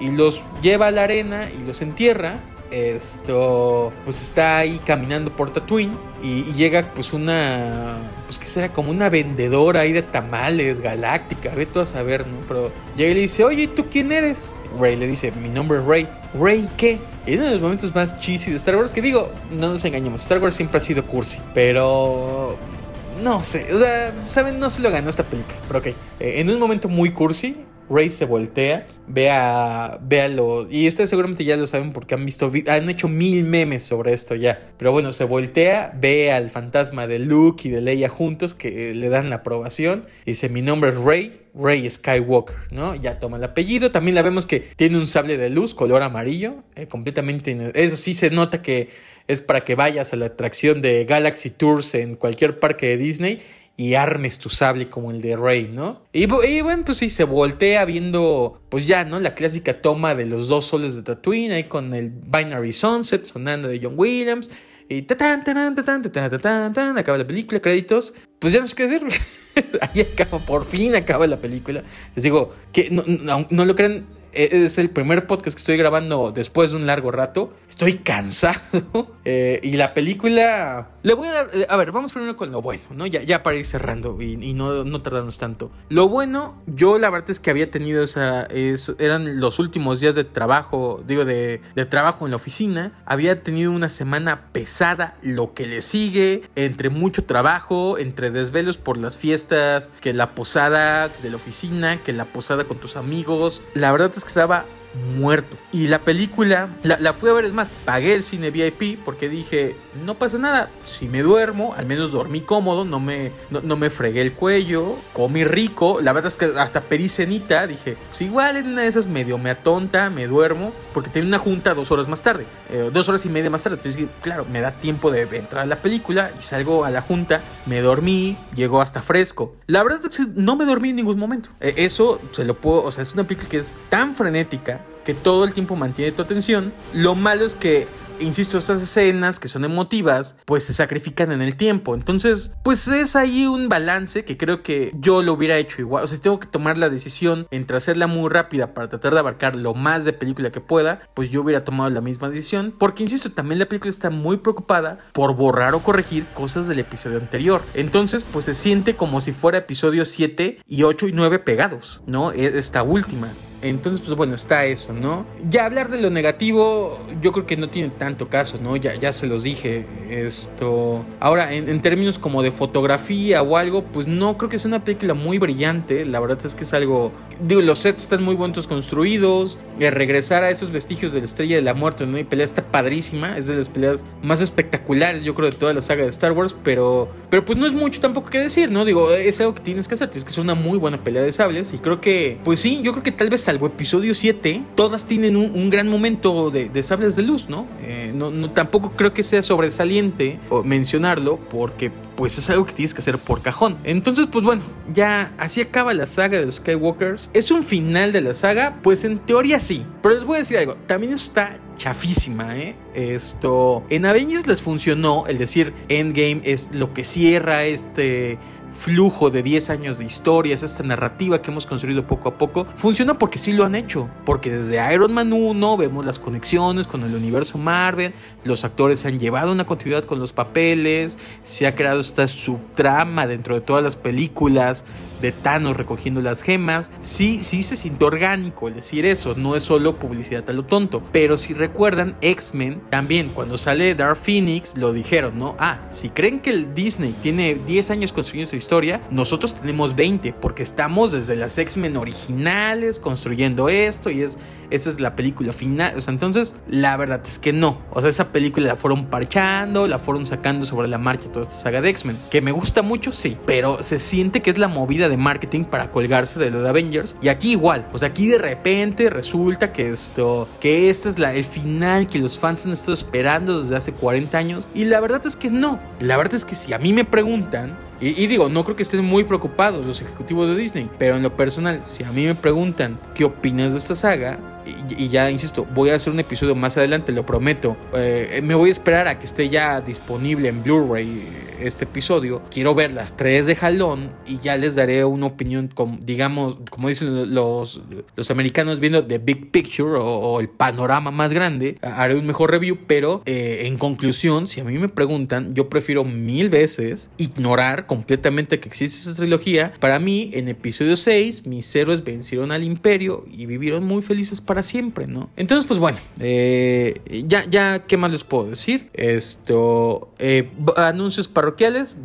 y los lleva a la arena y los entierra esto pues está ahí caminando por Tatooine y, llega pues una pues que será como una vendedora ahí de tamales galáctica ve tú a saber no pero llega y le dice oye ¿tú quién eres? Rey le dice mi nombre es Rey Rey qué y uno de los momentos más cheesy de Star Wars que digo no nos engañemos Star Wars siempre ha sido cursi pero no sé, o sea, saben, no se lo ganó esta película, pero ok. Eh, en un momento muy cursi, Rey se voltea, ve a, lo, y ustedes seguramente ya lo saben porque han visto, han hecho mil memes sobre esto ya, pero bueno, se voltea, ve al fantasma de Luke y de Leia juntos que le dan la aprobación, dice, mi nombre es Rey, Rey Skywalker, ¿no? Ya toma el apellido, también la vemos que tiene un sable de luz color amarillo, eh, completamente, eso sí se nota que es para que vayas a la atracción de Galaxy Tours en cualquier parque de Disney y armes tu sable como el de Rey, ¿no? Y, bueno, pues sí, se voltea viendo, pues ya, ¿no? La clásica toma de los dos soles de Tatooine, ahí con el Binary Sunset sonando de John Williams. Y ta-tan, ta-tan, ta-tan, ta-tan, ta-tan, acaba la película, créditos. Pues ya no sé qué decir. Ahí acaba, por fin acaba la película. Les digo, que no, no, no lo crean, e, es el primer podcast que estoy grabando después de un largo rato. Estoy cansado. Eh, y la película. Le voy a dar. A ver, vamos primero con lo bueno, ¿no? Ya, ya para ir cerrando y, no, no tardarnos tanto. Lo bueno, yo la verdad es que había tenido esa. Es, eran los últimos días de trabajo, digo, de, de trabajo en la oficina. Había tenido una semana pesada, lo que le sigue, entre mucho trabajo, entre desvelos por las fiestas, que la posada de la oficina, que la posada con tus amigos. La verdad es que estaba muerto. Y la película, la, fui a ver, es más, pagué el cine VIP porque dije, no pasa nada, si me duermo, al menos dormí cómodo, no me, no, me fregué el cuello, comí rico, la verdad es que hasta pedí cenita, dije, pues igual en una de esas medio me atonta, me duermo, porque tenía una junta dos horas más tarde, eh, dos horas y media más tarde, entonces claro, me da tiempo de entrar a la película y salgo a la junta, me dormí, llegó hasta fresco. La verdad es que no me dormí en ningún momento. E, eso se lo puedo, o sea, es una película que es tan frenética que todo el tiempo mantiene tu atención. Lo malo es que insisto, esas escenas que son emotivas, pues se sacrifican en el tiempo. Entonces, pues es ahí un balance que creo que yo lo hubiera hecho igual. O sea, si tengo que tomar la decisión entre hacerla muy rápida para tratar de abarcar lo más de película que pueda, pues yo hubiera tomado la misma decisión. Porque, insisto, también la película está muy preocupada por borrar o corregir cosas del episodio anterior. Entonces, pues se siente como si fuera episodio 7 y 8 y 9 pegados, ¿no? E, esta última. Entonces, pues bueno, está eso, ¿no? Ya hablar de lo negativo, yo creo que no tiene tanto caso, ¿no? Ya, ya se los dije. Esto. Ahora, en, términos como de fotografía o algo, pues no creo que sea una película muy brillante. La verdad es que es algo. Digo, los sets están muy buenos construidos. regresar a esos vestigios de la estrella de la muerte, ¿no? Y pelea está padrísima. Es de las peleas más espectaculares, yo creo, de toda la saga de Star Wars. Pero. Pero pues no es mucho tampoco que decir, ¿no? Digo, es algo que tienes que hacer. Tienes que ser una muy buena pelea de sables. Y creo que. Pues sí, yo creo que tal vez salvo episodio 7, todas tienen un, gran momento de, sables de luz, eh, ¿no? ¿no? Tampoco creo que sea sobresaliente mencionarlo porque pues es algo que tienes que hacer por cajón. Entonces, pues bueno, ya así acaba la saga de los Skywalkers. ¿Es un final de la saga? Pues en teoría sí. Pero les voy a decir algo, también eso está chafísima, ¿eh? Esto, en Avengers les funcionó el decir Endgame es lo que cierra este flujo de 10 años de historias, esta narrativa que hemos construido poco a poco, funciona porque sí lo han hecho. Porque desde Iron Man 1 vemos las conexiones con el universo Marvel, los actores han llevado una continuidad con los papeles, se ha creado esta subtrama dentro de todas las películas de Thanos recogiendo las gemas. Sí, sí se siente orgánico el decir eso, no es solo publicidad a lo tonto. Pero si recuerdan, X-Men también, cuando sale Dark Phoenix, lo dijeron, ¿no? Ah, si creen que el Disney tiene 10 años construyendo historia, nosotros tenemos 20, porque estamos desde las X-Men originales construyendo esto y es esa es la película final. O sea, entonces la verdad es que no. O sea, esa película la fueron parchando, la fueron sacando sobre la marcha toda esta saga de X-Men. Que me gusta mucho, sí. Pero se siente que es la movida de marketing para colgarse de lo de Avengers. Y aquí igual. O sea, aquí de repente resulta que esto, que este es la, el final que los fans han estado esperando desde hace 40 años. Y la verdad es que no. La verdad es que si a mí me preguntan, y, digo, no creo que estén muy preocupados los ejecutivos de Disney, pero en lo personal, si a mí me preguntan qué opinas de esta saga, y, ya insisto, voy a hacer un episodio más adelante, lo prometo. Eh, me voy a esperar a que esté ya disponible en Blu-ray este episodio. Quiero ver las tres de jalón y ya les daré una opinión, digamos, como dicen los, los americanos, viendo the big picture o, el panorama más grande. Haré un mejor review, pero eh, en conclusión, si a mí me preguntan, yo prefiero mil veces ignorar completamente que existe esta trilogía. Para mí, en episodio 6, mis héroes vencieron al imperio y vivieron muy felices para siempre, ¿no? Entonces, pues bueno, eh, ya, ya, ¿qué más les puedo decir? Esto, eh, anuncios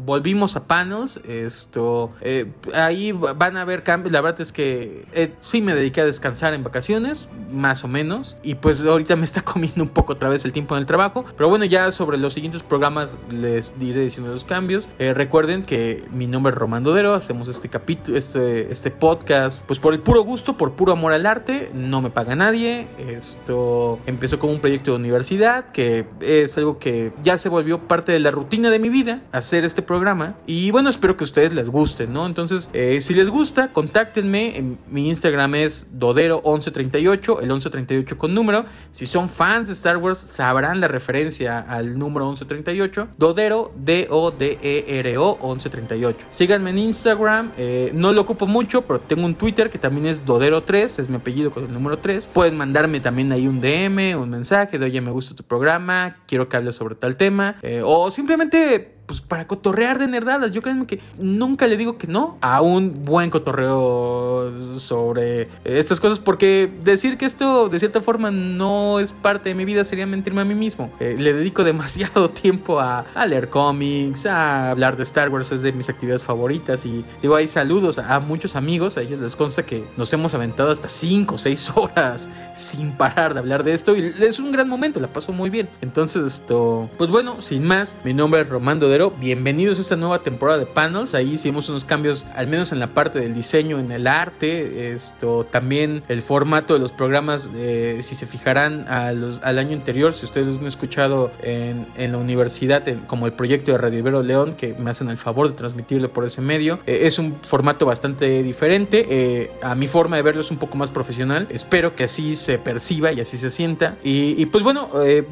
volvimos a panels, esto, eh, ahí van a haber cambios, la verdad es que sí me dediqué a descansar en vacaciones, más o menos, y pues ahorita me está comiendo un poco otra vez el tiempo en el trabajo, pero bueno, ya sobre los siguientes programas les diré diciendo los cambios. recuerden que mi nombre es Román Dodero, hacemos este capítulo, este, este podcast, pues por el puro gusto, por puro amor al arte, no me pagan nadie. Esto empezó como un proyecto de universidad que es algo que ya se volvió parte de la rutina de mi vida, hacer este programa. Y bueno, espero que a ustedes les guste, ¿no? Entonces, eh, si les gusta, contáctenme. En mi Instagram es Dodero1138, el 1138 con número. Si son fans de Star Wars, sabrán la referencia al número 1138. Dodero, D-O-D-E-R-O 1138. Síganme en Instagram, eh, no lo ocupo mucho, pero tengo un Twitter que también es Dodero3, es mi apellido con el número 3. Pueden mandarme también ahí un DM, un mensaje de oye, me gusta tu programa, quiero que hables sobre tal tema. Eh, o simplemente pues para cotorrear de nerdadas. Yo creo que nunca le digo que no a un buen cotorreo sobre estas cosas, porque decir que esto de cierta forma no es parte de mi vida sería mentirme a mí mismo. Eh, le dedico demasiado tiempo a, leer cómics, a hablar de Star Wars, es de mis actividades favoritas. Y digo, hay saludos a, muchos amigos, a ellos les consta que nos hemos aventado hasta 5 o 6 horas sin parar de hablar de esto. Y es un gran momento, la paso muy bien. Entonces, esto, pues bueno, sin más, mi nombre es Román Bienvenidos a esta nueva temporada de Panels. Ahí hicimos unos cambios, al menos en la parte del diseño, en el arte. Esto también el formato de los programas, eh, si se fijarán al año anterior, si ustedes me han escuchado en, la universidad, como el proyecto de Radio Ibero León, que me hacen el favor de transmitirlo por ese medio, eh, es un formato bastante diferente. Eh, a mi forma de verlo es un poco más profesional. Espero que así se perciba y así se sienta. Y, pues bueno,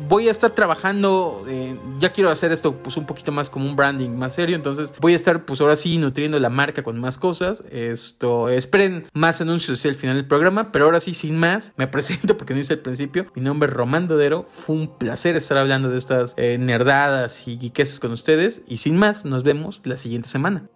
voy a estar trabajando, ya quiero hacer esto pues un poquito más como un branding más serio, entonces voy a estar pues ahora sí nutriendo la marca con más cosas. Esto, esperen más anuncios el final del programa, pero ahora sí, sin más, me presento porque no hice el principio. Mi nombre es Román Dodero, fue un placer estar hablando de estas eh, nerdadas y guiqueses con ustedes y sin más, nos vemos la siguiente semana.